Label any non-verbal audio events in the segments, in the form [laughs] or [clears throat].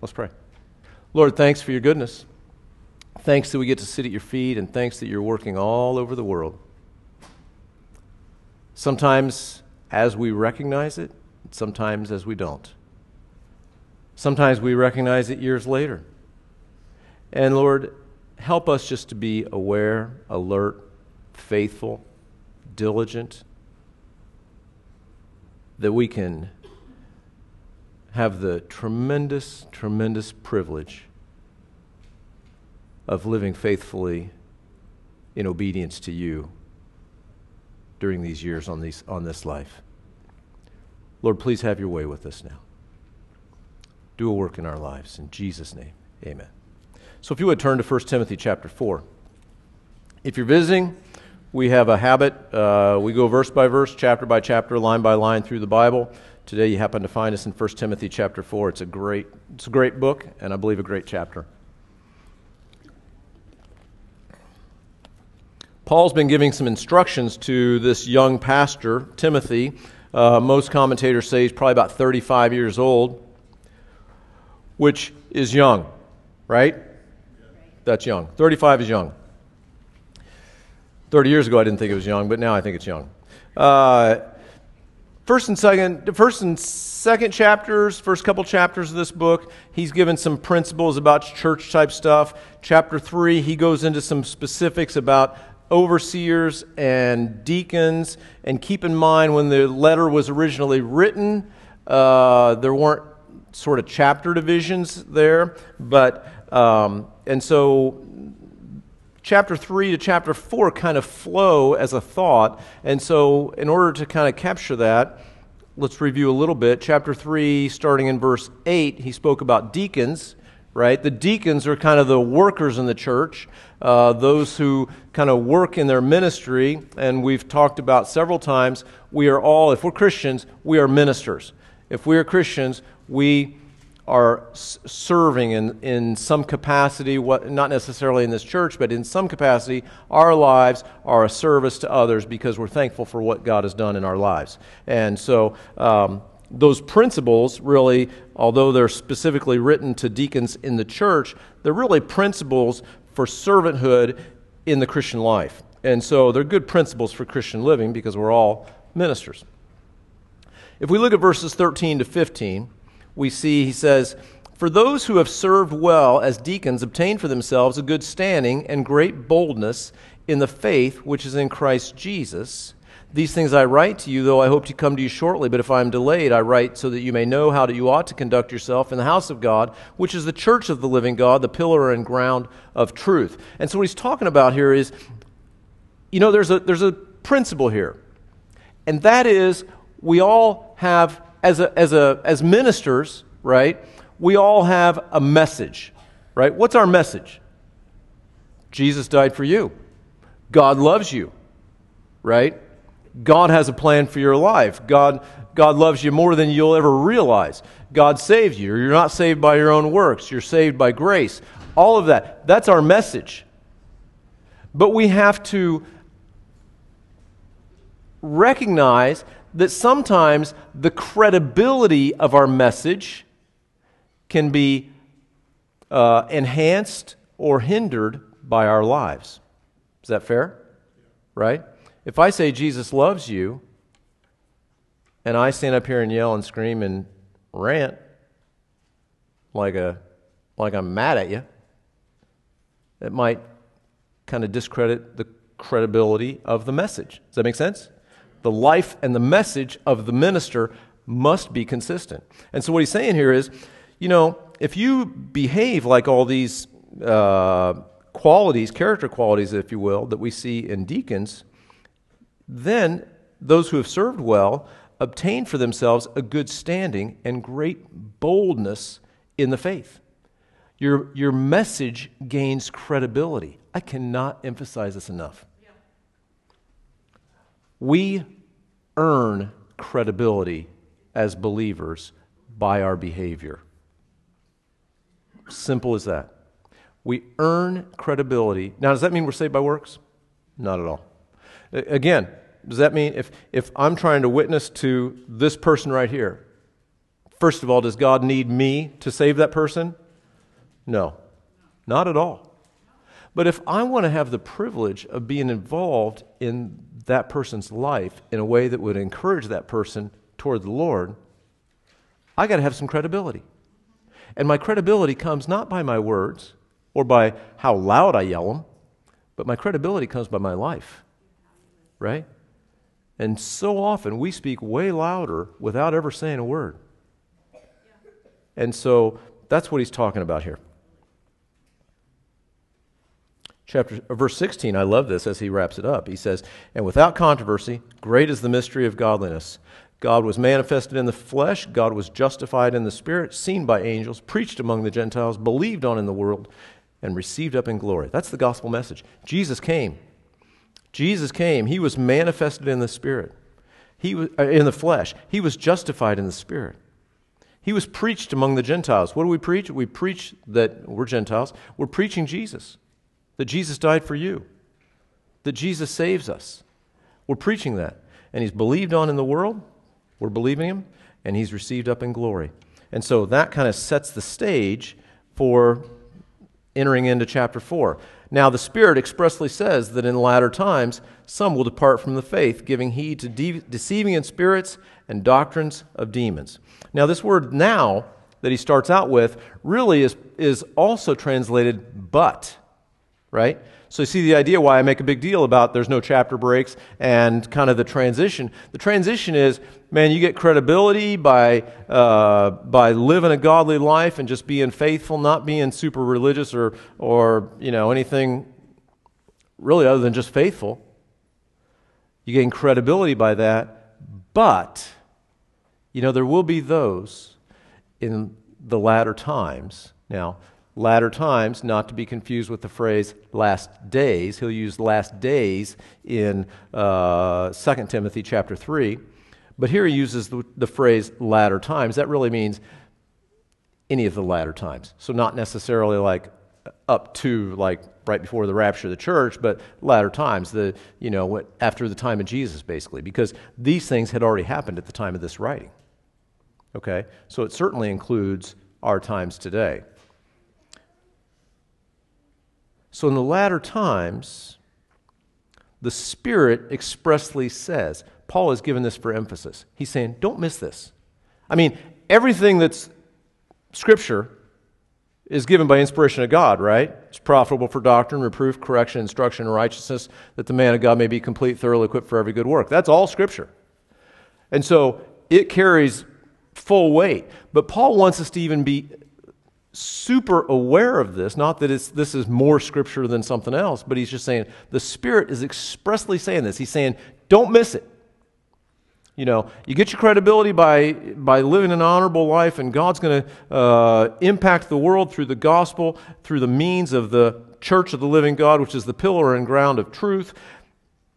Let's pray. Lord, thanks for your goodness. Thanks that we get to sit at your feet, and thanks that you're working all over the world. Sometimes as we recognize it, sometimes as we don't. Sometimes we recognize it years later. And Lord, help us just to be aware, alert, faithful, diligent, that we can have the tremendous, tremendous privilege of living faithfully in obedience to you during these years on, these, on this life. Lord, please have your way with us now. Do a work in our lives. In Jesus' name, amen. So if you would turn to 1 Timothy chapter 4. If you're visiting, we have a habit. Uh, we go verse by verse, chapter by chapter, line by line through the Bible. Today you happen to find us in 1 Timothy chapter 4. It's a great, it's a great book, and I believe a great chapter. Paul's been giving some instructions to this young pastor, Timothy. Uh, most commentators say he's probably about 35 years old, which is young, right? That's young. 35 is young. 30 years ago, I didn't think it was young, but now I think it's young. Uh, first and second, first and second chapters, first couple chapters of this book, he's given some principles about church type stuff. Chapter three, he goes into some specifics about overseers and deacons. And keep in mind, when the letter was originally written, uh, there weren't sort of chapter divisions there, but um, and so chapter 3 to chapter 4 kind of flow as a thought. And so, in order to kind of capture that, let's review a little bit. Chapter 3, starting in verse 8, he spoke about deacons, right? The deacons are kind of the workers in the church, uh, those who kind of work in their ministry. And we've talked about several times, we are all, if we're Christians, we are ministers. If we are Christians, we are serving in, in some capacity, what, not necessarily in this church, but in some capacity, our lives are a service to others because we're thankful for what God has done in our lives. And so, um, those principles really, although they're specifically written to deacons in the church, they're really principles for servanthood in the Christian life. And so they're good principles for Christian living because we're all ministers. If we look at verses 13 to 15, we see he says, For those who have served well as deacons obtain for themselves a good standing and great boldness in the faith which is in Christ Jesus. These things I write to you, though I hope to come to you shortly, but if I am delayed, I write so that you may know how you ought to conduct yourself in the house of God, which is the church of the living God, the pillar and ground of truth. And so what he's talking about here is, you know, there's a, there's a principle here, and that is we all have as, a, as, a, as ministers, right, we all have a message, right? What's our message? Jesus died for you. God loves you, right? God has a plan for your life. God, God loves you more than you'll ever realize. God saves you. You're not saved by your own works, you're saved by grace. All of that. That's our message. But we have to recognize that sometimes the credibility of our message can be uh, enhanced or hindered by our lives. Is that fair? Right? If I say Jesus loves you, and I stand up here and yell and scream and rant like a like I'm mad at you, it might kind of discredit the credibility of the message. Does that make sense? The life and the message of the minister must be consistent. And so what he's saying here is, you know, if you behave like all these uh, qualities, character qualities, if you will, that we see in deacons, then those who have served well obtain for themselves a good standing and great boldness in the faith. Your, your message gains credibility. I cannot emphasize this enough. We earn credibility as believers by our behavior. Simple as that. We earn credibility. Now, does that mean we're saved by works? Not at all. Again, does that mean if, if I'm trying to witness to this person right here, First of all, does God need me to save that person? No, not at all. But if I want to have the privilege of being involved in that person's life in a way that would encourage that person toward the Lord, I got to have some credibility. And my credibility comes not by my words or by how loud I yell them, but my credibility comes by my life. Right? And so often we speak way louder without ever saying a word. And so that's what he's talking about here. Chapter, uh, verse 16, I love this as he wraps it up. He says, And without controversy, great is the mystery of godliness. God was manifested in the flesh, God was justified in the spirit, seen by angels, preached among the Gentiles, believed on in the world, and received up in glory. That's the gospel message. Jesus came. Jesus came. He was manifested in the spirit. He was uh, in the flesh. He was justified in the spirit. He was preached among the Gentiles. What do we preach? We preach that we're Gentiles. We're preaching Jesus, that Jesus died for you, that Jesus saves us. We're preaching that. And he's believed on in the world, we're believing him, and he's received up in glory. And so that kind of sets the stage for entering into chapter 4. Now, the Spirit expressly says that in latter times some will depart from the faith, giving heed to de- deceiving in spirits and doctrines of demons. Now, this word now that he starts out with really is, is also translated but, right? So you see the idea why I make a big deal about there's no chapter breaks and kind of the transition. The transition is, man, you get credibility by, uh, by living a godly life and just being faithful, not being super religious or, or, you know, anything really other than just faithful. You gain credibility by that. But, you know, there will be those in the latter times. Now, latter times, not to be confused with the phrase last days. He'll use last days in uh, 2 Timothy chapter 3. But here he uses the, the phrase latter times. That really means any of the latter times. So not necessarily like up to like right before the rapture of the church, but latter times, the you know after the time of Jesus, basically, because these things had already happened at the time of this writing. Okay, so it certainly includes our times today. So in the latter times, the Spirit expressly says, Paul has given this for emphasis. He's saying, don't miss this. I mean, everything that's Scripture is given by inspiration of God, right? It's profitable for doctrine, reproof, correction, instruction, and righteousness, that the man of God may be complete, thoroughly equipped for every good work. That's all Scripture. And so it carries full weight. But Paul wants us to even be super aware of this. Not that it's, this is more scripture than something else, but he's just saying the Spirit is expressly saying this. He's saying, don't miss it. You know, you get your credibility by, by living an honorable life, and God's going to uh, impact the world through the gospel, through the means of the church of the living God, which is the pillar and ground of truth.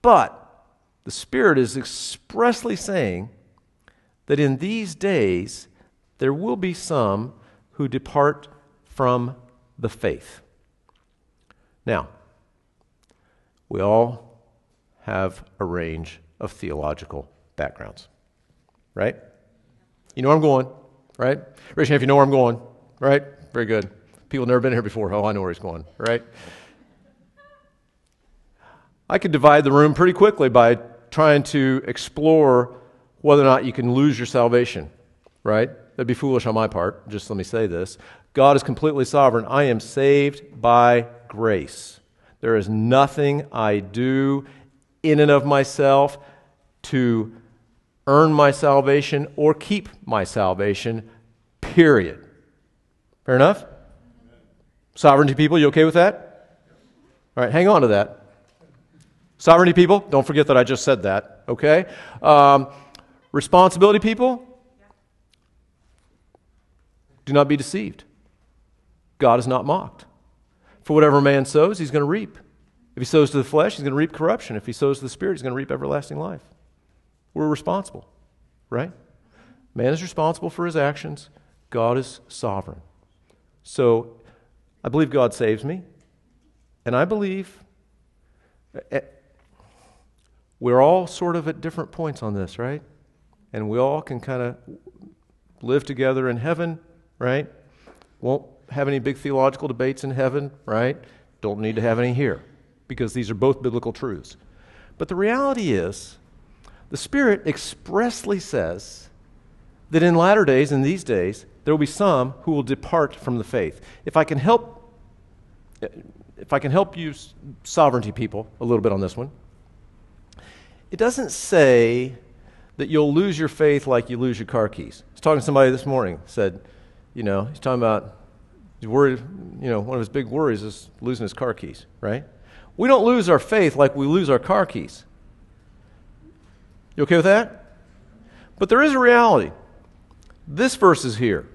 But the Spirit is expressly saying that in these days there will be some who depart from the faith. Now, we all have a range of theological backgrounds, right? You know where I'm going, right? Raise your if you know where I'm going, right? Very good. People never been here before. Oh, I know where he's going, right? I could divide the room pretty quickly by trying to explore whether or not you can lose your salvation, right? That'd be foolish on my part. Just let me say this God is completely sovereign. I am saved by grace. There is nothing I do in and of myself to earn my salvation or keep my salvation, period. Fair enough? Sovereignty people, you okay with that? All right, hang on to that. Sovereignty people, don't forget that I just said that, okay? Um, responsibility people, do not be deceived. God is not mocked. For whatever man sows, he's going to reap. If he sows to the flesh, he's going to reap corruption. If he sows to the spirit, he's going to reap everlasting life. We're responsible, right? Man is responsible for his actions, God is sovereign. So I believe God saves me, and I believe eh, we're all sort of at different points on this, right? And we all can kind of live together in heaven, right? Won't have any big theological debates in heaven, right? Don't need to have any here because these are both biblical truths. But the reality is, the Spirit expressly says that in latter days, in these days, there will be some who will depart from the faith. If I can help, if I can help you sovereignty people a little bit on this one, it doesn't say that you'll lose your faith like you lose your car keys. I was talking to somebody this morning, said, you know, he's talking about he's worried, you know, one of his big worries is losing his car keys, right? We don't lose our faith like we lose our car keys. You okay with that? But there is a reality. This verse is here.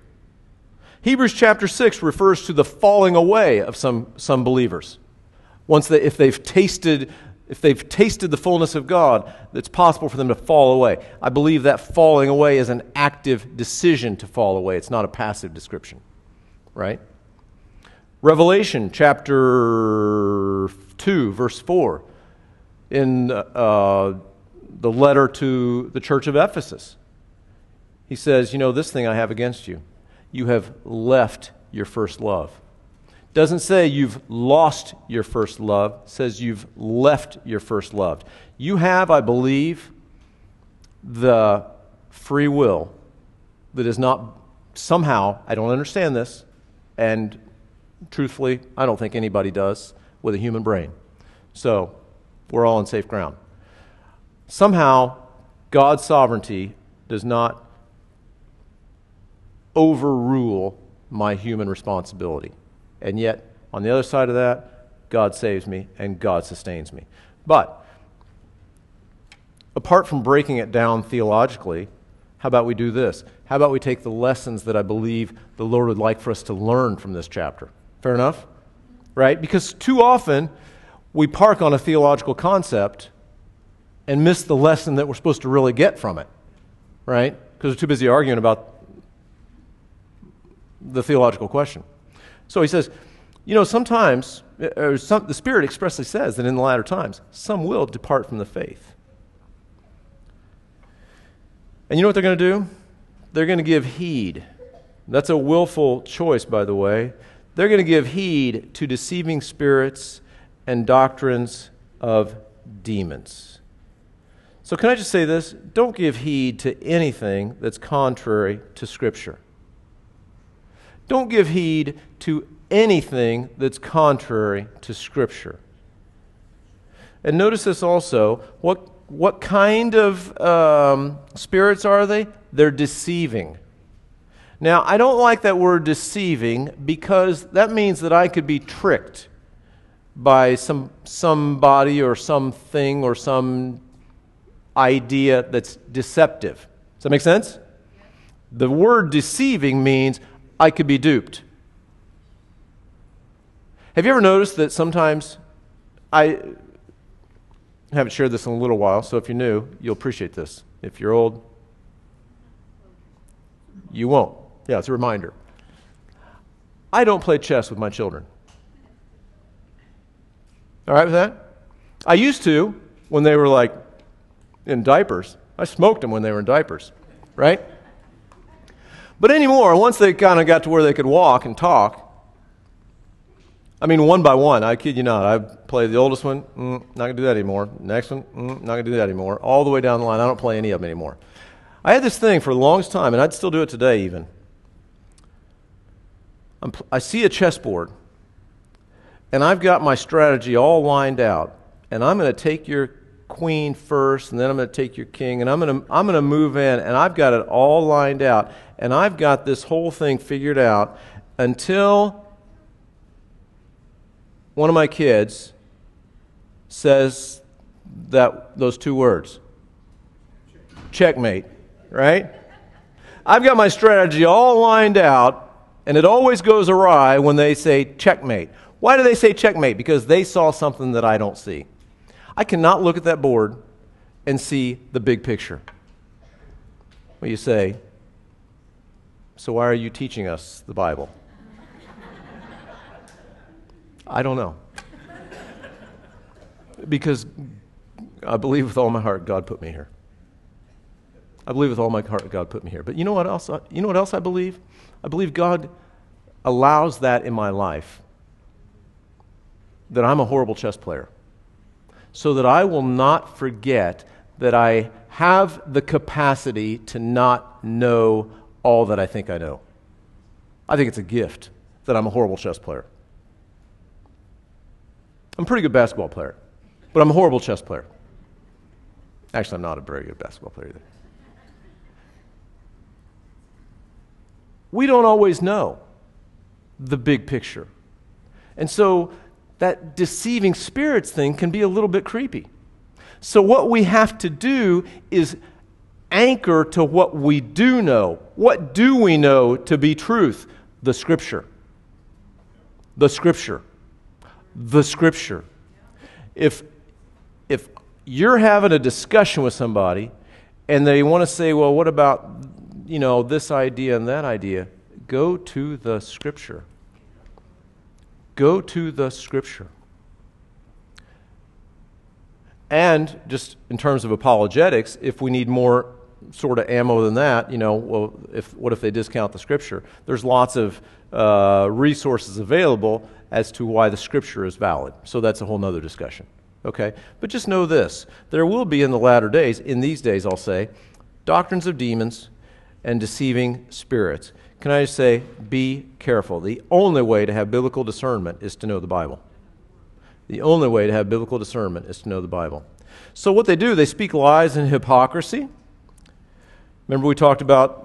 Hebrews chapter 6 refers to the falling away of some, some believers. Once they, if they've tasted if they've tasted the fullness of God, it's possible for them to fall away. I believe that falling away is an active decision to fall away. It's not a passive description, right? Revelation chapter 2, verse 4, in uh, the letter to the church of Ephesus, he says, You know, this thing I have against you. You have left your first love. Doesn't say you've lost your first love, says you've left your first love. You have, I believe, the free will that is not somehow, I don't understand this, and truthfully, I don't think anybody does with a human brain. So we're all on safe ground. Somehow, God's sovereignty does not overrule my human responsibility. And yet, on the other side of that, God saves me and God sustains me. But, apart from breaking it down theologically, how about we do this? How about we take the lessons that I believe the Lord would like for us to learn from this chapter? Fair enough? Right? Because too often we park on a theological concept and miss the lesson that we're supposed to really get from it. Right? Because we're too busy arguing about the theological question. So he says, you know, sometimes, uh, or some, the Spirit expressly says that in the latter times, some will depart from the faith. And you know what they're going to do? They're going to give heed. That's a willful choice, by the way. They're going to give heed to deceiving spirits and doctrines of demons. So, can I just say this? Don't give heed to anything that's contrary to Scripture. Don't give heed to anything that's contrary to Scripture. And notice this also. What, what kind of um, spirits are they? They're deceiving. Now, I don't like that word deceiving because that means that I could be tricked by some, somebody or something or some idea that's deceptive. Does that make sense? The word deceiving means I could be duped. Have you ever noticed that sometimes I haven't shared this in a little while, so if you're new, you'll appreciate this. If you're old, you won't. Yeah, it's a reminder. I don't play chess with my children. All right with that? I used to when they were like in diapers. I smoked them when they were in diapers, right? But anymore, once they kind of got to where they could walk and talk, I mean, one by one, I kid you not. I play the oldest one, mm, not going to do that anymore. Next one, mm, not going to do that anymore. All the way down the line, I don't play any of them anymore. I had this thing for the longest time, and I'd still do it today even. I'm, I see a chessboard, and I've got my strategy all lined out, and I'm going to take your queen first, and then I'm going to take your king, and I'm going to, I'm going to move in, and I've got it all lined out, and I've got this whole thing figured out until one of my kids says that those two words. Checkmate right? I've got my strategy all lined out and it always goes awry when they say checkmate. Why do they say checkmate? Because they saw something that i don't see. I cannot look at that board and see the big picture. Well you say so why are you teaching us the bible I don't know. because I believe with all my heart God put me here. I believe with all my heart God put me here. But you know what else? Uh, you know what else I believe? I believe God allows that in my life that I'm a horrible chess player so that I will not forget that I have the capacity to not know all that I think I know. I think it's a gift that I'm a horrible chess player. I'm a pretty good basketball player, but I'm a horrible chess player. Actually, I'm not a very good basketball player either. We don't always know the big picture. And so that deceiving spirits thing can be a little bit creepy. So, what we have to do is anchor to what we do know. What do we know to be truth? The Scripture. The Scripture. The Scripture. If, if you're having a discussion with somebody and they want to say, well, what about, you know, this idea and that idea? Go to the Scripture. Go to the Scripture. And just in terms of apologetics, if we need more sort of ammo than that, you know, well, if, what if they discount the Scripture? There's lots of uh, resources available as to why the Scripture is valid. So that's a whole other discussion. Okay? But just know this there will be in the latter days, in these days, I'll say, doctrines of demons and deceiving spirits. Can I just say, be careful. The only way to have biblical discernment is to know the Bible. The only way to have biblical discernment is to know the Bible. So, what they do, they speak lies and hypocrisy. Remember, we talked about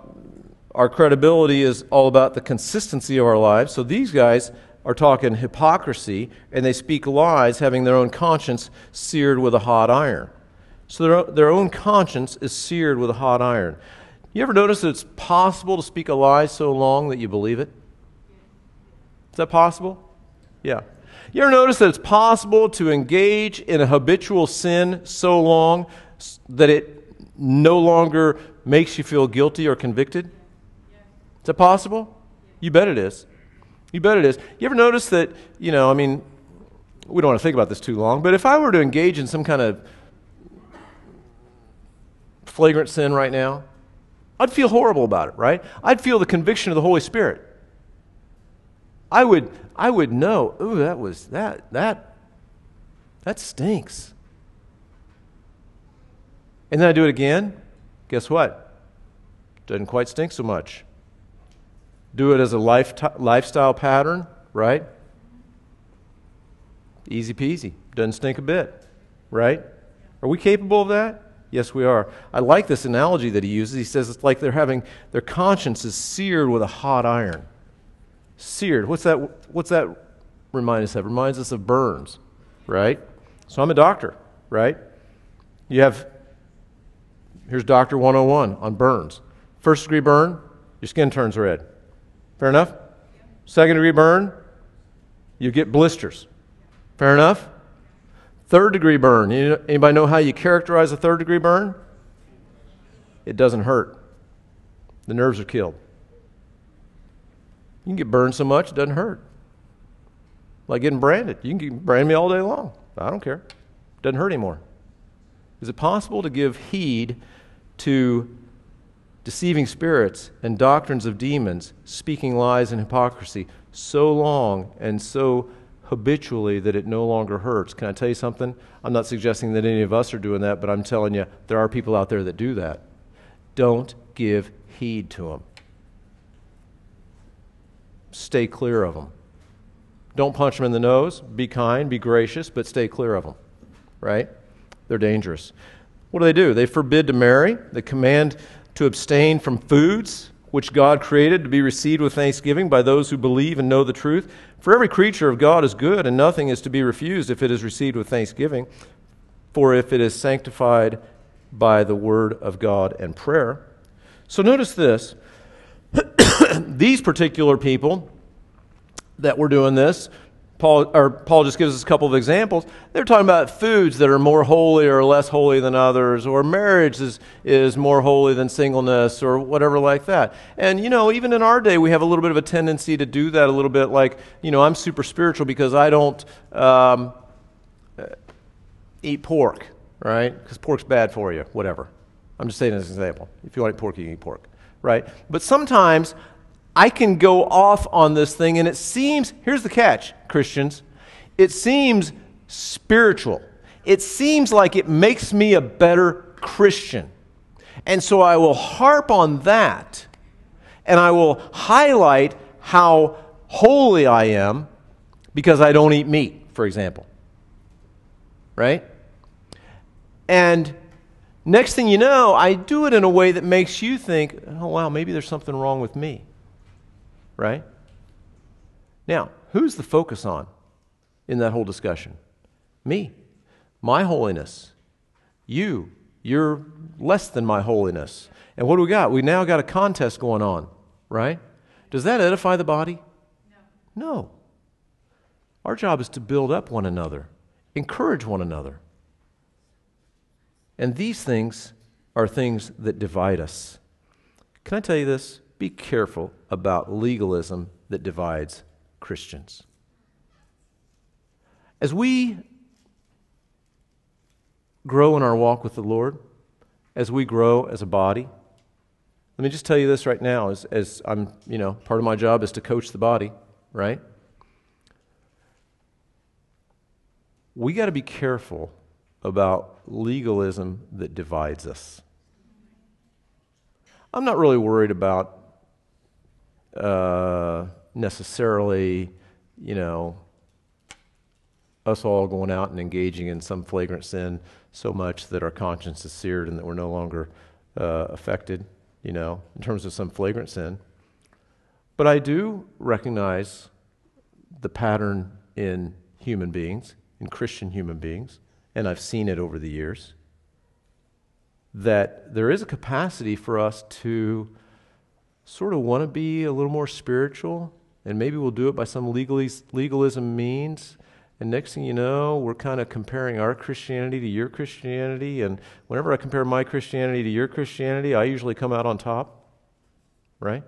our credibility is all about the consistency of our lives. So, these guys are talking hypocrisy and they speak lies, having their own conscience seared with a hot iron. So, their, their own conscience is seared with a hot iron. You ever notice that it's possible to speak a lie so long that you believe it? Is that possible? Yeah. You ever notice that it's possible to engage in a habitual sin so long that it no longer makes you feel guilty or convicted? Is that possible? You bet it is. You bet it is. You ever notice that, you know, I mean, we don't want to think about this too long, but if I were to engage in some kind of flagrant sin right now, I'd feel horrible about it, right? I'd feel the conviction of the Holy Spirit. I would, I would know, ooh, that was, that, that, that stinks. And then I do it again. Guess what? Doesn't quite stink so much. Do it as a life lifestyle pattern, right? Easy peasy. Doesn't stink a bit, right? Are we capable of that? Yes, we are. I like this analogy that he uses. He says it's like they're having their conscience is seared with a hot iron seared. What's that, what's that remind us of? Reminds us of burns, right? So I'm a doctor, right? You have, here's Doctor 101 on burns. First degree burn, your skin turns red. Fair enough? Second degree burn, you get blisters. Fair enough? Third degree burn. Anybody know how you characterize a third degree burn? It doesn't hurt. The nerves are killed. You can get burned so much, it doesn't hurt. Like getting branded. You can get, brand me all day long. I don't care. It doesn't hurt anymore. Is it possible to give heed to deceiving spirits and doctrines of demons, speaking lies and hypocrisy so long and so habitually that it no longer hurts? Can I tell you something? I'm not suggesting that any of us are doing that, but I'm telling you, there are people out there that do that. Don't give heed to them stay clear of them. Don't punch them in the nose. Be kind, be gracious, but stay clear of them, right? They're dangerous. What do they do? They forbid to marry, they command to abstain from foods which God created to be received with thanksgiving by those who believe and know the truth. For every creature of God is good, and nothing is to be refused if it is received with thanksgiving, for if it is sanctified by the word of God and prayer. So notice this [coughs] these particular people that were doing this, Paul, or Paul just gives us a couple of examples. They're talking about foods that are more holy or less holy than others, or marriage is, is more holy than singleness, or whatever like that. And, you know, even in our day, we have a little bit of a tendency to do that a little bit like, you know, I'm super spiritual because I don't um, eat pork, right? Because pork's bad for you, whatever. I'm just saying as an example. If you want to eat pork, you eat pork, right? But sometimes I can go off on this thing, and it seems here's the catch, Christians it seems spiritual. It seems like it makes me a better Christian. And so I will harp on that, and I will highlight how holy I am because I don't eat meat, for example. Right? And next thing you know, I do it in a way that makes you think, oh, wow, maybe there's something wrong with me. Right? Now, who's the focus on in that whole discussion? Me. My holiness. You. You're less than my holiness. And what do we got? We now got a contest going on, right? Does that edify the body? No. no. Our job is to build up one another, encourage one another. And these things are things that divide us. Can I tell you this? Be careful about legalism that divides Christians. As we grow in our walk with the Lord, as we grow as a body, let me just tell you this right now as, as I'm, you know, part of my job is to coach the body, right? We got to be careful about legalism that divides us. I'm not really worried about uh, necessarily, you know, us all going out and engaging in some flagrant sin so much that our conscience is seared and that we're no longer uh, affected, you know, in terms of some flagrant sin. But I do recognize the pattern in human beings, in Christian human beings, and I've seen it over the years, that there is a capacity for us to sort of want to be a little more spiritual, and maybe we'll do it by some legalism means. And next thing you know, we're kind of comparing our Christianity to your Christianity. And whenever I compare my Christianity to your Christianity, I usually come out on top, right?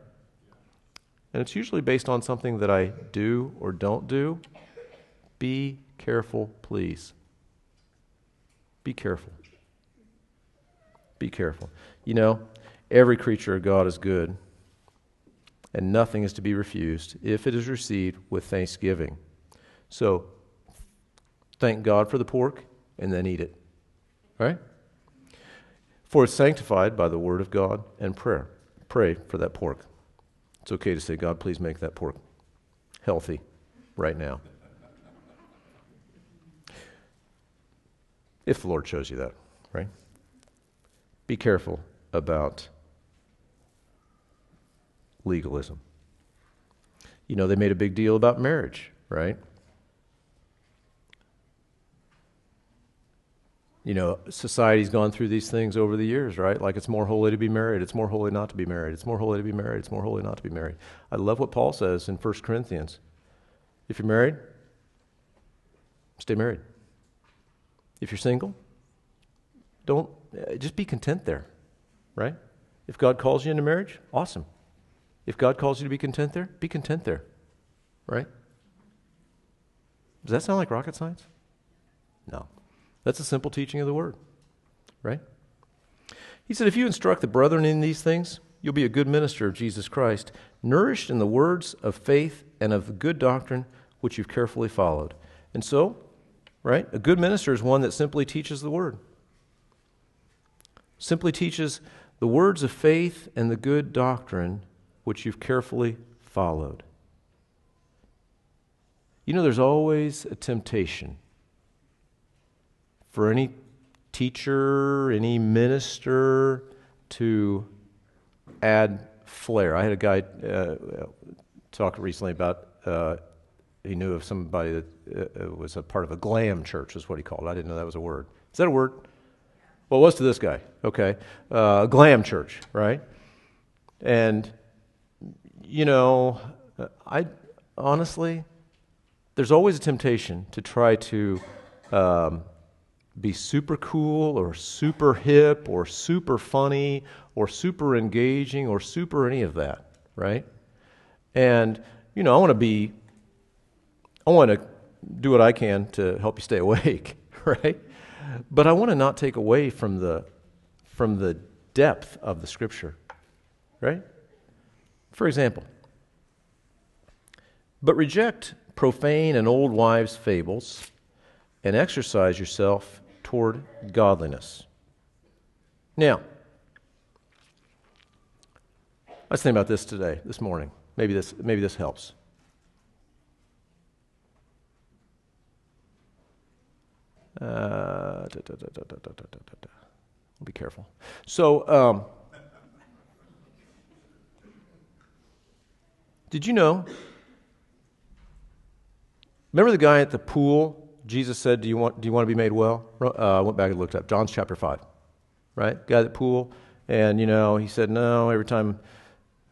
And it's usually based on something that I do or don't do. Be careful, please. Be careful. Be careful. You know, every creature of God is good, and nothing is to be refused if it is received with thanksgiving. So, thank God for the pork and then eat it. Right? For it's sanctified by the word of God and prayer. Pray for that pork. It's okay to say, God, please make that pork healthy right now. if the Lord shows you that, right? Be careful about legalism. You know, they made a big deal about marriage, right? You know, society's gone through these things over the years, right? Like it's more holy to be married, it's more holy not to be married, it's more holy to be married, it's more holy not to be married. I love what Paul says in 1 Corinthians. If you're married, stay married. If you're single, don't uh, just be content there, right? If God calls you into marriage, awesome. If God calls you to be content there, be content there, right? Does that sound like rocket science? No. That's a simple teaching of the word, right? He said, If you instruct the brethren in these things, you'll be a good minister of Jesus Christ, nourished in the words of faith and of good doctrine which you've carefully followed. And so, right? A good minister is one that simply teaches the word. Simply teaches the words of faith and the good doctrine which you've carefully followed. You know, there's always a temptation for any teacher, any minister to add flair. I had a guy uh, talk recently about uh, he knew of somebody that uh, uh, was a part of a glam church, is what he called it. I didn't know that was a word. Is that a word? Well, it was to this guy, okay? Uh, glam church, right? And, you know, I honestly, there's always a temptation to try to um, be super cool or super hip or super funny or super engaging or super any of that, right? And, you know, I want to be I want to do what I can to help you stay [laughs] awake, right? But I want to not take away from the from the depth of the scripture, right? For example, but reject profane and old wives' fables and exercise yourself toward godliness. Now, let's think about this today, this morning. Maybe this, maybe this helps. Uh, be careful. So, um, did you know? Remember the guy at the pool? Jesus said, "Do you want? Do you want to be made well?" Uh, I went back and looked up John's chapter five, right? Guy at the pool, and you know, he said, "No." Every time,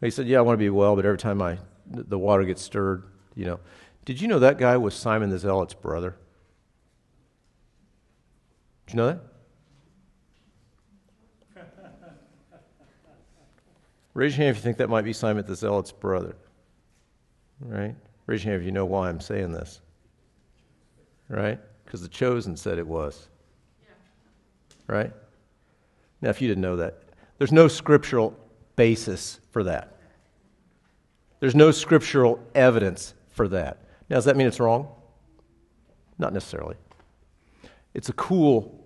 he said, "Yeah, I want to be well," but every time I the water gets stirred, you know. Did you know that guy was Simon the Zealot's brother? Did you know that? [laughs] Raise your hand if you think that might be Simon the Zealot's brother. Right? Raise your hand if you know why I'm saying this. Right? Because the chosen said it was. Right? Now, if you didn't know that, there's no scriptural basis for that. There's no scriptural evidence for that. Now, does that mean it's wrong? Not necessarily. It's a cool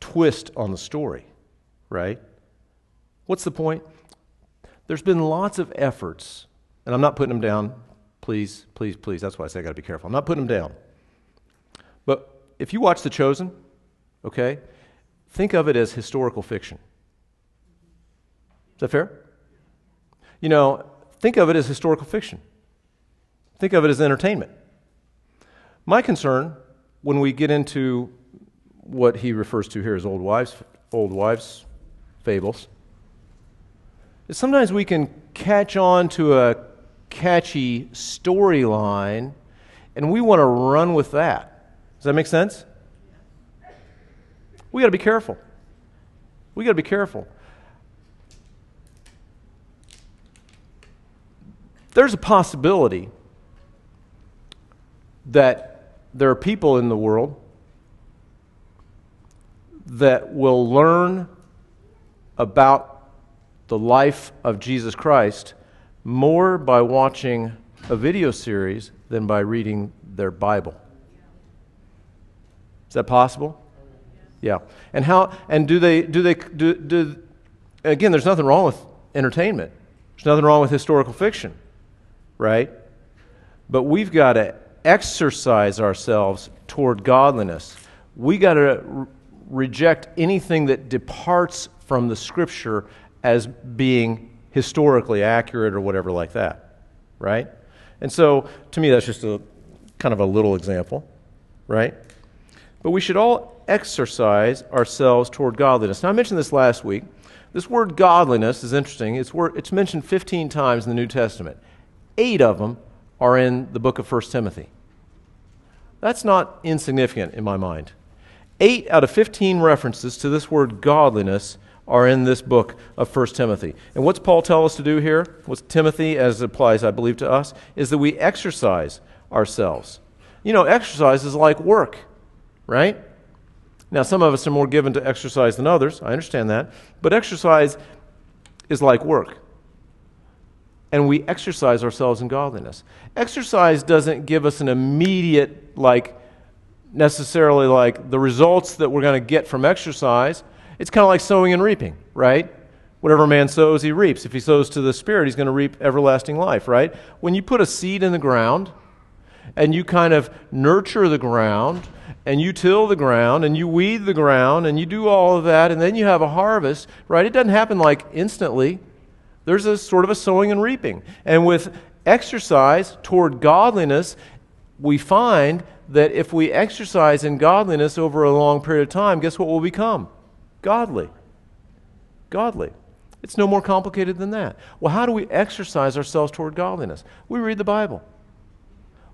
twist on the story, right? What's the point? There's been lots of efforts, and I'm not putting them down. Please, please, please. That's why I say I got to be careful. I'm not putting them down. But if you watch The Chosen, okay, think of it as historical fiction. Is that fair? You know, think of it as historical fiction. Think of it as entertainment. My concern when we get into what he refers to here as old wives, old wives fables, is sometimes we can catch on to a catchy storyline and we want to run with that. Does that make sense? We got to be careful. We got to be careful. There's a possibility that there are people in the world that will learn about the life of Jesus Christ more by watching a video series than by reading their Bible. Is that possible? Yeah. And how and do they do they do, do again there's nothing wrong with entertainment. There's nothing wrong with historical fiction, right? But we've got to exercise ourselves toward godliness. We got to reject anything that departs from the scripture as being historically accurate or whatever like that, right? And so, to me, that's just a kind of a little example, right? But we should all exercise ourselves toward godliness. Now, I mentioned this last week. This word godliness is interesting. It's, word, it's mentioned 15 times in the New Testament. Eight of them are in the book of 1 Timothy. That's not insignificant in my mind. Eight out of 15 references to this word godliness are in this book of 1 Timothy. And what's Paul tell us to do here? What's Timothy, as it applies, I believe, to us, is that we exercise ourselves. You know, exercise is like work, right? Now, some of us are more given to exercise than others. I understand that. But exercise is like work. And we exercise ourselves in godliness. Exercise doesn't give us an immediate, like, necessarily like the results that we're going to get from exercise. It's kind of like sowing and reaping, right? Whatever man sows, he reaps. If he sows to the Spirit, he's going to reap everlasting life, right? When you put a seed in the ground and you kind of nurture the ground and you till the ground and you weed the ground and you do all of that and then you have a harvest, right? It doesn't happen like instantly. There's a sort of a sowing and reaping. And with exercise toward godliness, we find that if we exercise in godliness over a long period of time, guess what we'll become? Godly. Godly. It's no more complicated than that. Well, how do we exercise ourselves toward godliness? We read the Bible.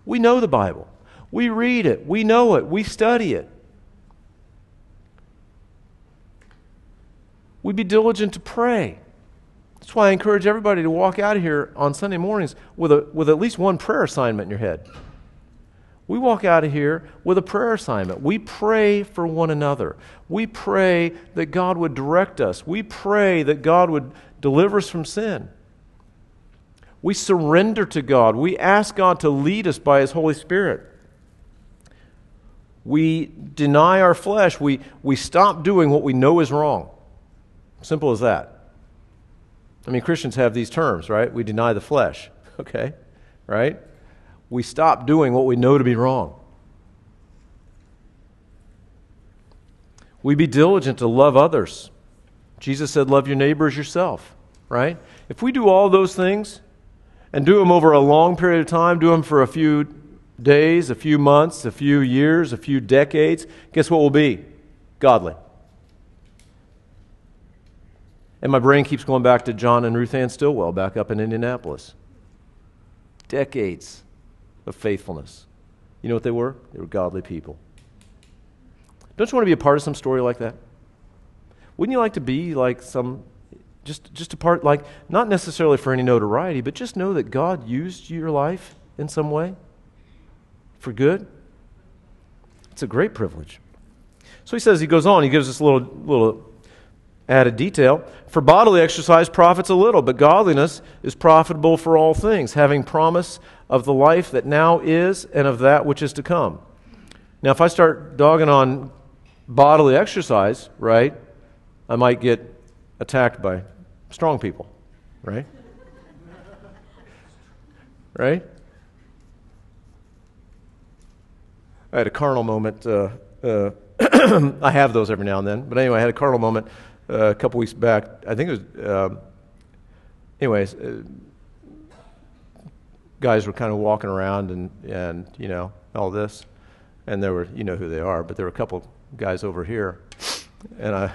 We know the Bible. We read it. We know it. We study it. We be diligent to pray. That's why I encourage everybody to walk out of here on Sunday mornings with, a, with at least one prayer assignment in your head. We walk out of here with a prayer assignment. We pray for one another. We pray that God would direct us. We pray that God would deliver us from sin. We surrender to God. We ask God to lead us by His Holy Spirit. We deny our flesh. We, we stop doing what we know is wrong. Simple as that. I mean, Christians have these terms, right? We deny the flesh, [laughs] okay? Right? We stop doing what we know to be wrong. We be diligent to love others. Jesus said, Love your neighbor as yourself, right? If we do all those things and do them over a long period of time, do them for a few days, a few months, a few years, a few decades, guess what we'll be? Godly. And my brain keeps going back to John and Ruth Ann Stillwell back up in Indianapolis. Decades of faithfulness. You know what they were? They were godly people. Don't you want to be a part of some story like that? Wouldn't you like to be like some, just, just a part, like, not necessarily for any notoriety, but just know that God used your life in some way for good? It's a great privilege. So he says, he goes on, he gives us a little, little added detail. For bodily exercise profits a little, but godliness is profitable for all things, having promise of the life that now is and of that which is to come. Now, if I start dogging on bodily exercise, right, I might get attacked by strong people, right? right? I had a carnal moment. Uh, uh, [clears throat] I have those every now and then. But anyway, I had a carnal moment uh, a couple weeks back. I think it was, um, anyways, uh, guys were kind of walking around and, and, you know, all this. And there were, you know who they are, but there were a couple guys over here. And I,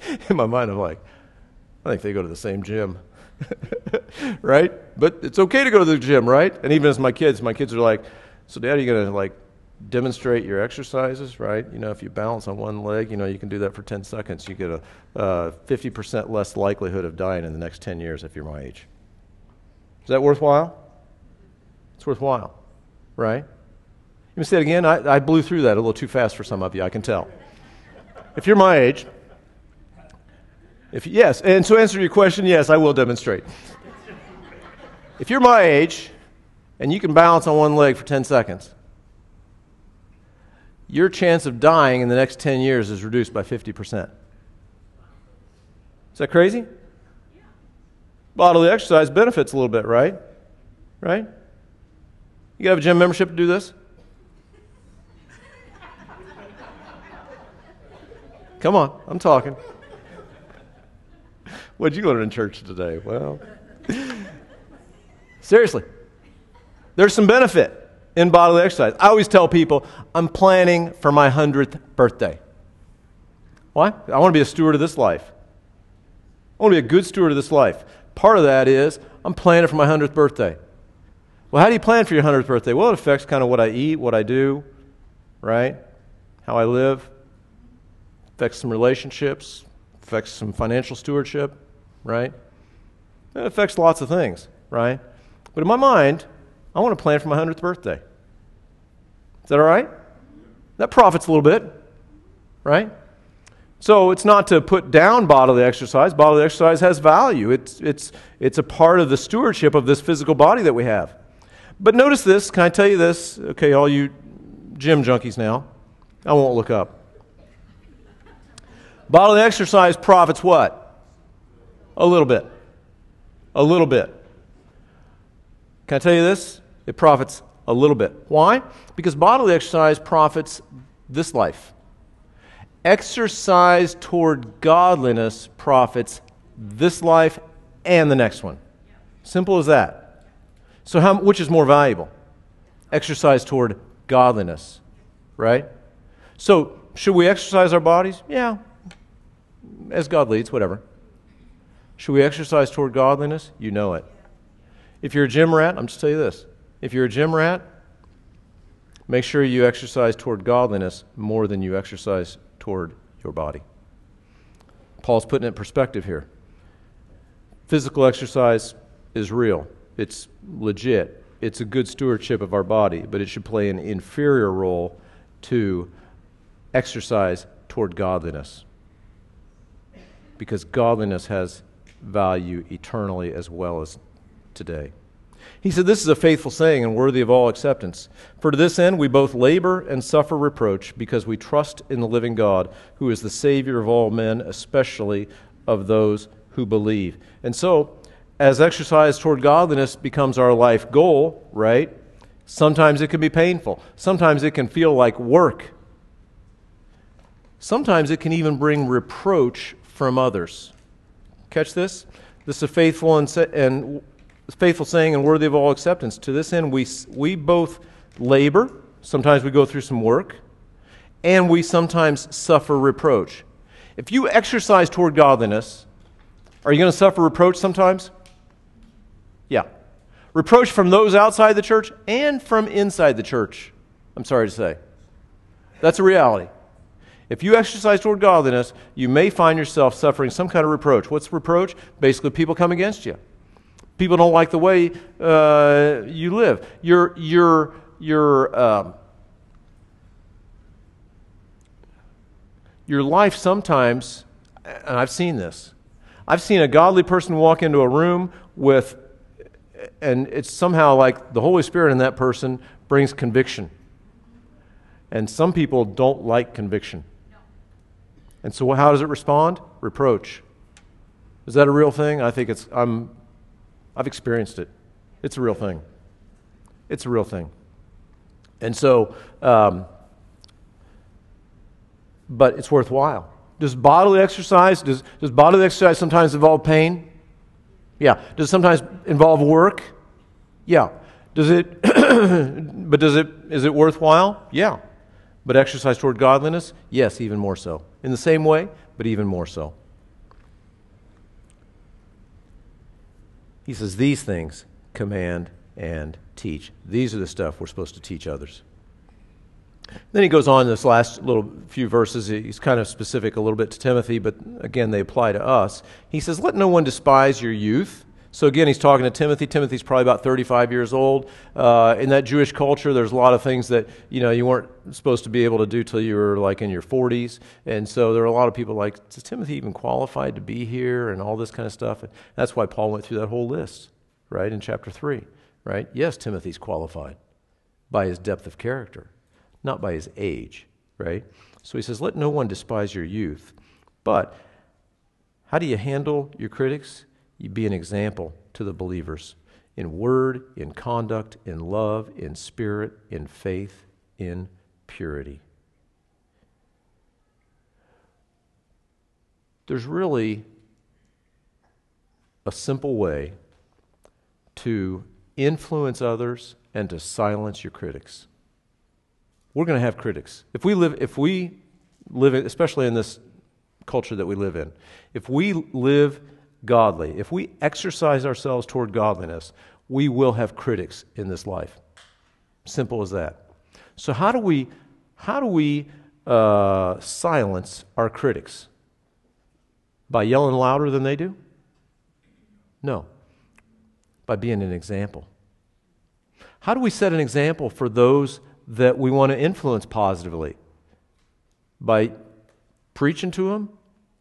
[laughs] in my mind, I'm like, I think they go to the same gym. [laughs] right? But it's okay to go to the gym, right? And even as my kids, my kids are like, so dad, are you going to like demonstrate your exercises, right? You know, if you balance on one leg, you know, you can do that for 10 seconds. You get a uh, 50% less likelihood of dying in the next 10 years if you're my age. Is that worthwhile? It's worthwhile, right? Let me say it again. I, I blew through that a little too fast for some of you, I can tell. If you're my age, if yes, and to answer your question, yes, I will demonstrate. if you're my age and you can balance on one leg for 10 seconds, your chance of dying in the next 10 years is reduced by 50%. Is that crazy? Bodily exercise benefits a little bit, right? Right? You got have a gym membership to do this? Come on, I'm talking. What'd you learn in church today? Well, seriously, there's some benefit in bodily exercise. I always tell people, I'm planning for my 100th birthday. Why? I want to be a steward of this life. I want to be a good steward of this life. Part of that is I'm planning for my 100th birthday. Well, how do you plan for your 100th birthday? Well, it affects kind of what I eat, what I do, right? How I live. Affects some relationships, affects some financial stewardship, right? It affects lots of things, right? But in my mind, I want to plan for my 100th birthday. Is that all right? That profits a little bit, right? So it's not to put down bodily exercise. Bodily exercise has value. It's, it's, it's a part of the stewardship of this physical body that we have. But notice this. Can I tell you this? Okay, all you gym junkies now. I won't look up. Bodily exercise profits what? A little bit. A little bit. Can I tell you this? it profits a little bit. Why? Because bodily exercise profits this life. Exercise toward godliness profits this life and the next one. Simple as that. So, how, which is more valuable? Exercise toward godliness, right? So, should we exercise our bodies? Yeah, as God leads, whatever. Should we exercise toward godliness? You know it. If you're a gym rat, I'm just tell you this if you're a gym rat, make sure you exercise toward godliness more than you exercise toward your body. Paul's putting it in perspective here. Physical exercise is real, it's legit. it's a good stewardship of our body, but it should play an inferior role to exercise toward godliness. Because godliness has value eternally as well as today. He said, This is a faithful saying and worthy of all acceptance. For to this end we both labor and suffer reproach because we trust in the living God, who is the Savior of all men, especially of those who believe. And so, as exercise toward godliness becomes our life goal, right? Sometimes it can be painful. Sometimes it can feel like work. Sometimes it can even bring reproach from others. Catch this? This is a faithful and, and faithful saying and worthy of all acceptance. To this end, we, we both labor, sometimes we go through some work, and we sometimes suffer reproach. If you exercise toward godliness, are you going to suffer reproach sometimes? Yeah. Reproach from those outside the church and from inside the church, I'm sorry to say. That's a reality. If you exercise toward godliness, you may find yourself suffering some kind of reproach. What's reproach? Basically, people come against you. People don't like the way uh, you live. Your, your, your, um, your life sometimes, and I've seen this, I've seen a godly person walk into a room with, and it's somehow like the Holy Spirit in that person brings conviction. And some people don't like conviction. And so, how does it respond? Reproach. Is that a real thing? I think it's, I'm I've experienced it. It's a real thing. It's a real thing. And so, um, but it's worthwhile. Does bodily exercise, does, does bodily exercise sometimes involve pain? Yeah. Does it sometimes involve work? Yeah. Does it, [coughs] but does it, is it worthwhile? Yeah. But exercise toward godliness? Yes, even more so. In the same way, but even more so. He says, These things command and teach. These are the stuff we're supposed to teach others. Then he goes on this last little few verses. He's kind of specific a little bit to Timothy, but again, they apply to us. He says, Let no one despise your youth. So again, he's talking to Timothy. Timothy's probably about 35 years old. Uh, in that Jewish culture, there's a lot of things that you know you weren't supposed to be able to do till you were like in your 40s, and so there are a lot of people like, is Timothy even qualified to be here, and all this kind of stuff. And that's why Paul went through that whole list, right, in chapter three, right? Yes, Timothy's qualified by his depth of character, not by his age, right? So he says, let no one despise your youth, but how do you handle your critics? You be an example to the believers in word, in conduct, in love, in spirit, in faith, in purity. There's really a simple way to influence others and to silence your critics. We're going to have critics. If we live, if we live, especially in this culture that we live in, if we live godly, if we exercise ourselves toward godliness, we will have critics in this life. Simple as that. So, how do we, how do we uh, silence our critics? By yelling louder than they do? No. By being an example. How do we set an example for those that we want to influence positively? By preaching to them?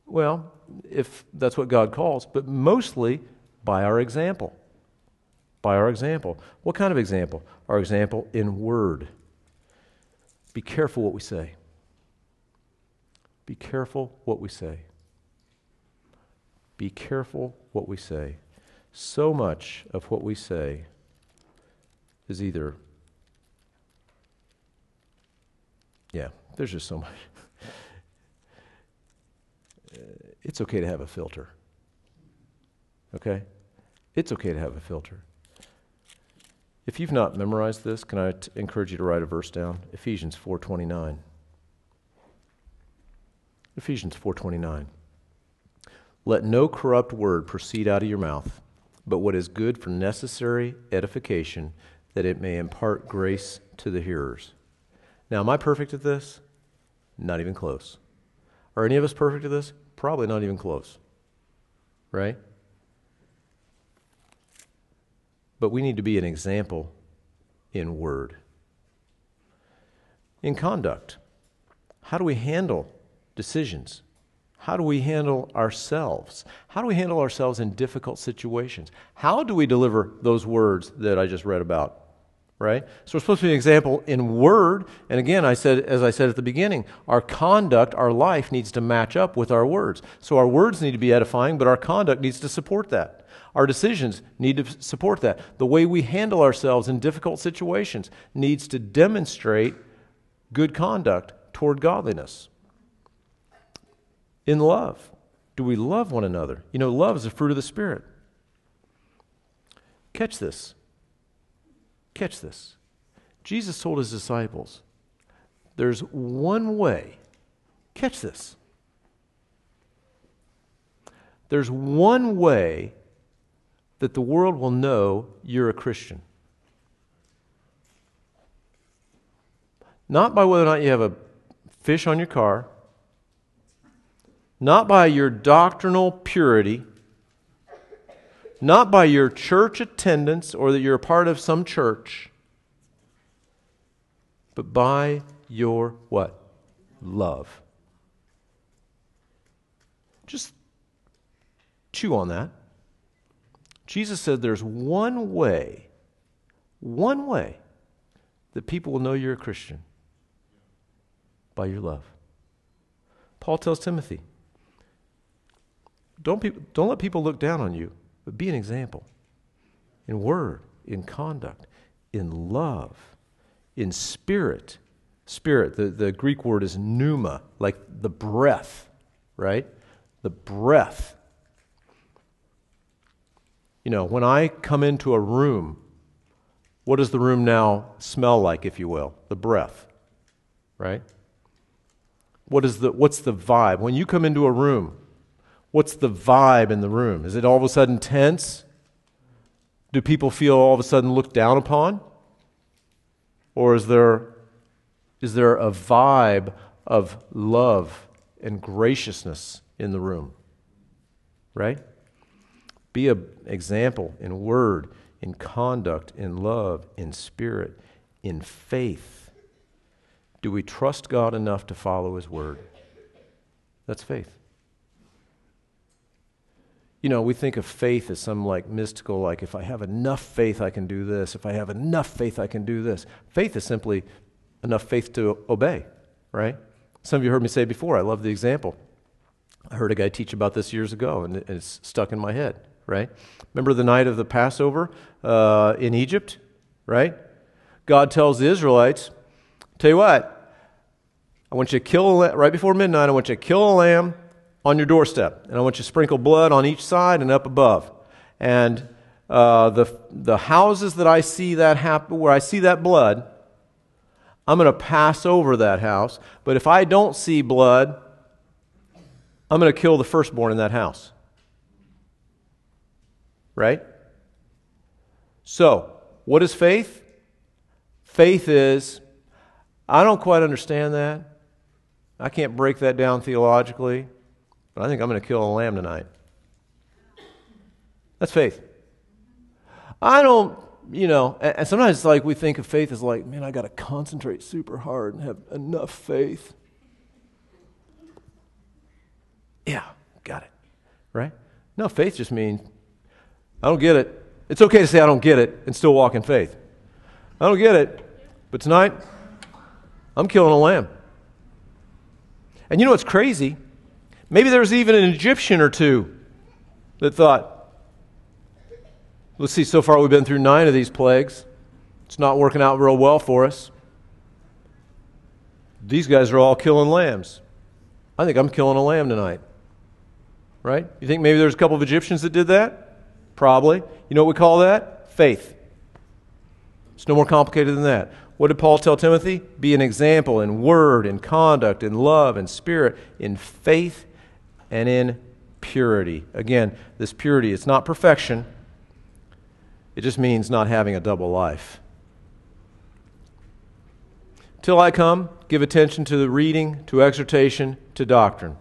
Well, if that's what God calls, but mostly by our example. By our example. What kind of example? Our example in word. Be careful what we say. Be careful what we say. Be careful what we say. So much of what we say is either, yeah, there's just so much Uh, it's okay to have a filter. Okay? It's okay to have a filter. If you've not memorized this, can I t- encourage you to write a verse down? Ephesians 4:29. Ephesians 4:29. Let no corrupt word proceed out of your mouth, but what is good for necessary edification, that it may impart grace to the hearers. Now, am I perfect at this? Not even close. Are any of us perfect at this? Probably not even close. Right? But we need to be an example in word. In conduct, how do we handle decisions? How do we handle ourselves? How do we handle ourselves in difficult situations? How do we deliver those words that I just read about? Right? So we're supposed to be an example in word. And again, I said, as I said at the beginning, our conduct, our life needs to match up with our words. So our words need to be edifying, but our conduct needs to support that. Our decisions need to support that. The way we handle ourselves in difficult situations needs to demonstrate good conduct toward godliness. In love, do we love one another? You know, love is a fruit of the Spirit. Catch this. Catch this. Jesus told his disciples, there's one way. Catch this. There's one way that the world will know you're a Christian. Not by whether or not you have a fish on your car, not by your doctrinal purity, not by your church attendance or that you're a part of some church, but by your what? Love. Just chew on that. Jesus said there's one way, one way that people will know you're a Christian by your love. Paul tells Timothy, don't, pe- don't let people look down on you, but be an example in word, in conduct, in love, in spirit. Spirit, the, the Greek word is pneuma, like the breath, right? The breath. You know, when I come into a room, what does the room now smell like, if you will? The breath, right? What is the, what's the vibe? When you come into a room, what's the vibe in the room? Is it all of a sudden tense? Do people feel all of a sudden looked down upon? Or is there, is there a vibe of love and graciousness in the room? Right? Be an example in word, in conduct, in love, in spirit, in faith. Do we trust God enough to follow His word? That's faith you know, we think of faith as some like mystical, like if I have enough faith, I can do this. If I have enough faith, I can do this. Faith is simply enough faith to obey, right? Some of you heard me say before, I love the example. I heard a guy teach about this years ago, and it's stuck in my head, right? Remember the night of the Passover uh, in Egypt, right? God tells the Israelites, Tell you what, I want you to kill, right before midnight, I want you to kill a lamb on your doorstep. And I want you to sprinkle blood on each side and up above. And uh, the, the houses that I see that happen, where I see that blood, I'm going to pass over that house. But if I don't see blood, I'm going to kill the firstborn in that house. Right? So, what is faith? Faith is, I don't quite understand that. I can't break that down theologically but I think I'm going to kill a lamb tonight. That's faith. I don't, you know, and sometimes it's like we think of faith as like, man, I got to concentrate super hard and have enough faith. Yeah, got it. Right? No, faith just means I don't get it. It's okay to say I don't get it and still walk in faith. I don't get it, but tonight I'm killing a lamb. And you know what's crazy? Maybe there was even an Egyptian or two that thought, let's see, so far we've been through nine of these plagues. It's not working out real well for us. These guys are all killing lambs. I think I'm killing a lamb tonight. Right? You think maybe there's a couple of Egyptians that did that? Probably. You know what we call that? Faith. It's no more complicated than that. What did Paul tell Timothy? Be an example in word, in conduct, in love, in spirit, in faith, and in purity. Again, this purity, it's not perfection, it just means not having a double life. Till I come, give attention to the reading, to exhortation, to doctrine.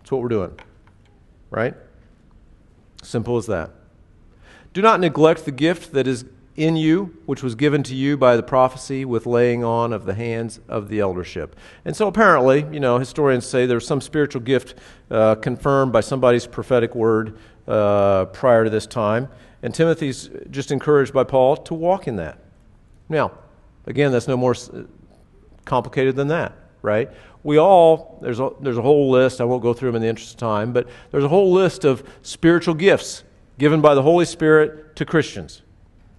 That's what we're doing. Right? Simple as that. Do not neglect the gift that is in you, which was given to you by the prophecy with laying on of the hands of the eldership. And so apparently, you know, historians say there's some spiritual gift uh, confirmed by somebody's prophetic word uh, prior to this time. And Timothy's just encouraged by Paul to walk in that. Now, again, that's no more complicated than that, right? We all, there's a, there's a whole list, I won't go through them in the interest of time, but there's a whole list of spiritual gifts given by the Holy Spirit to Christians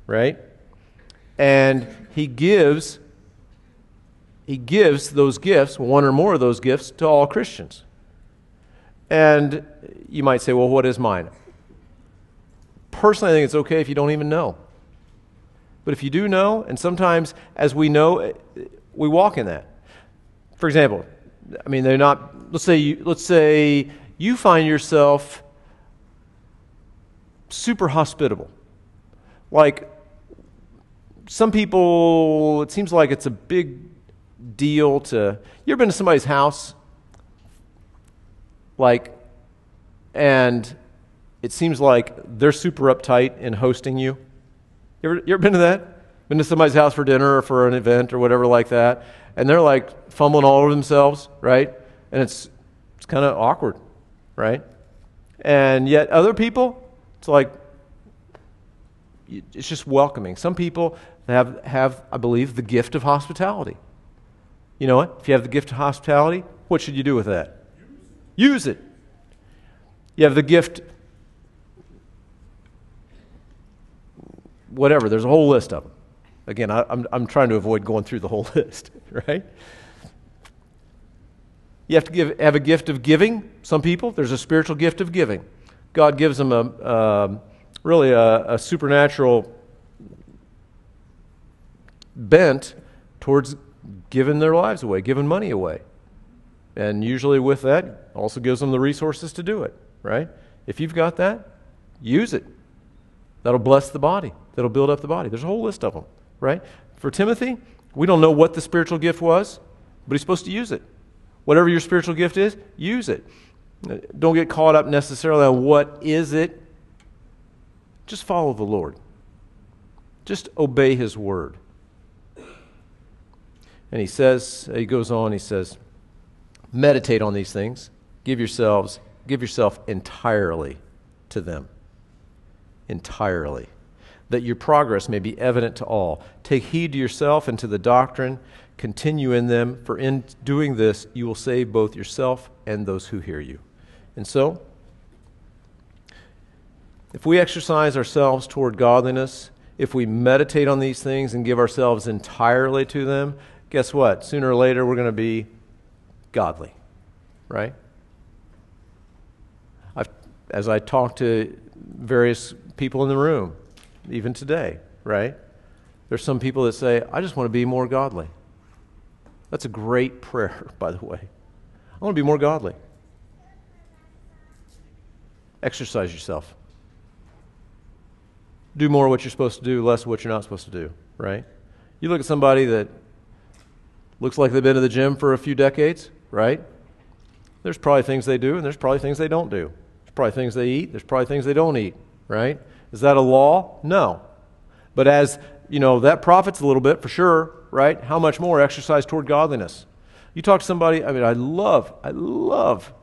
right? And he gives he gives those gifts, one or more of those gifts, to all Christians. And you might say, well, what is mine? Personally, I think it's okay if you don't even know. But if you do know, and sometimes as we know, eh, we walk in that. For example, I mean, they're not, let's say you, let's say you find yourself super hospitable. Like, some people, it seems like it's a big deal to. You ever been to somebody's house? Like, and it seems like they're super uptight in hosting you. You ever, you ever been to that? Been to somebody's house for dinner or for an event or whatever like that, and they're like fumbling all over themselves, right? And it's, it's kind of awkward, right? And yet, other people, it's like, it's just welcoming. Some people have, have, I believe, the gift of hospitality. You know what? If you have the gift of hospitality, what should you do with that? Use it. You have the gift, whatever, there's a whole list of them. Again, I, I'm, I'm trying to avoid going through the whole [laughs] list, right? You have to give, have a gift of giving. Some people, there's a spiritual gift of giving. God gives them a, um, really a, a supernatural bent towards giving their lives away, giving money away. And usually, with that, also gives them the resources to do it, right? If you've got that, use it. That'll bless the body, that'll build up the body. There's a whole list of them, right? For Timothy, we don't know what the spiritual gift was, but he's supposed to use it. Whatever your spiritual gift is, use it. Don't get caught up necessarily on what is it. Just follow the Lord. Just obey his word. And he says, he goes on, he says, meditate on these things. Give yourselves, give yourself entirely to them. Entirely. That your progress may be evident to all. Take heed to yourself and to the doctrine. Continue in them, for in doing this, you will save both yourself and those who hear you. And so, if we exercise ourselves toward godliness, if we meditate on these things and give ourselves entirely to them, guess what? Sooner or later, we're going to be godly, right? I've, as I talk to various people in the room, even today, right? There's some people that say, I just want to be more godly. That's a great [laughs] prayer, by the way. I want to be more godly. Exercise yourself. Do more of what you're supposed to do, less of what you're not supposed to do, right? You look at somebody that Looks like they've been to the gym for a few decades, right? There's probably things they do, and there's probably things they don't do. There's probably things they eat, there's probably things they don't eat, right? Is that a law? No. But as, you know, that profits a little bit for sure, right? How much more exercise toward godliness? You talk to somebody, I mean, I love, I love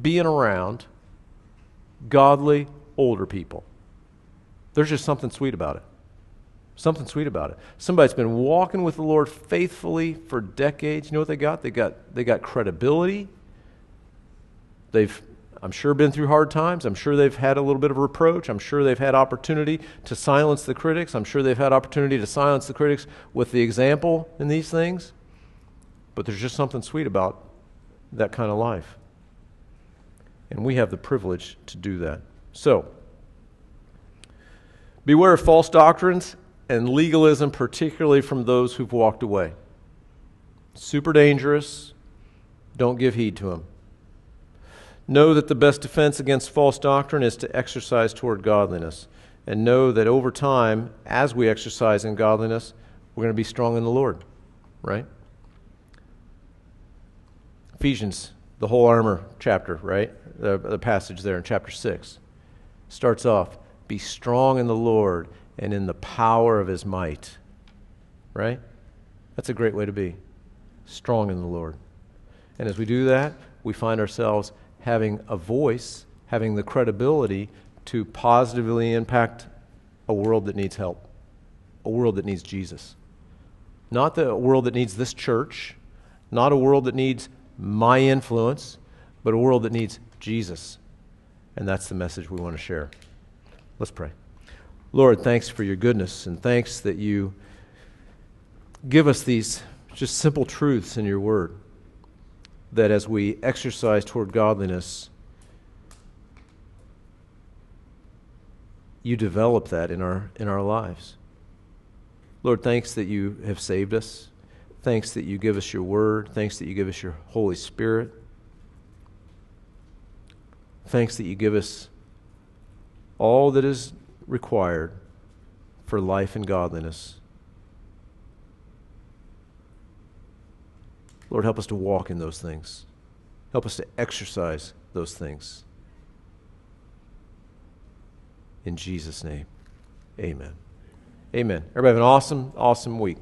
being around godly older people. There's just something sweet about it. Something sweet about it. Somebody that's been walking with the Lord faithfully for decades. You know what they got? They got, they got credibility. They've, I'm sure, been through hard times. I'm sure they've had a little bit of reproach. I'm sure they've had opportunity to silence the critics. I'm sure they've had opportunity to silence the critics with the example in these things. But there's just something sweet about that kind of life. And we have the privilege to do that. So, beware of false doctrines and legalism, particularly from those who've walked away. Super dangerous. Don't give heed to them. Know that the best defense against false doctrine is to exercise toward godliness. And know that over time, as we exercise in godliness, we're going to be strong in the Lord, right? Ephesians, the whole armor chapter, right? The, the passage there in chapter 6 starts off Be strong in the Lord and in the power of his might. Right? That's a great way to be. Strong in the Lord. And as we do that, we find ourselves having a voice, having the credibility to positively impact a world that needs help, a world that needs Jesus. Not the world that needs this church, not a world that needs my influence, but a world that needs Jesus. And that's the message we want to share. Let's pray. Lord, thanks for your goodness and thanks that you give us these just simple truths in your word that as we exercise toward godliness, you develop that in our, in our lives. Lord, thanks that you have saved us. Thanks that you give us your word. Thanks that you give us your Holy Spirit. Thanks that you give us all that is required for life and godliness. Lord, help us to walk in those things. Help us to exercise those things. In Jesus' name, amen. Amen. Everybody have an awesome, awesome week.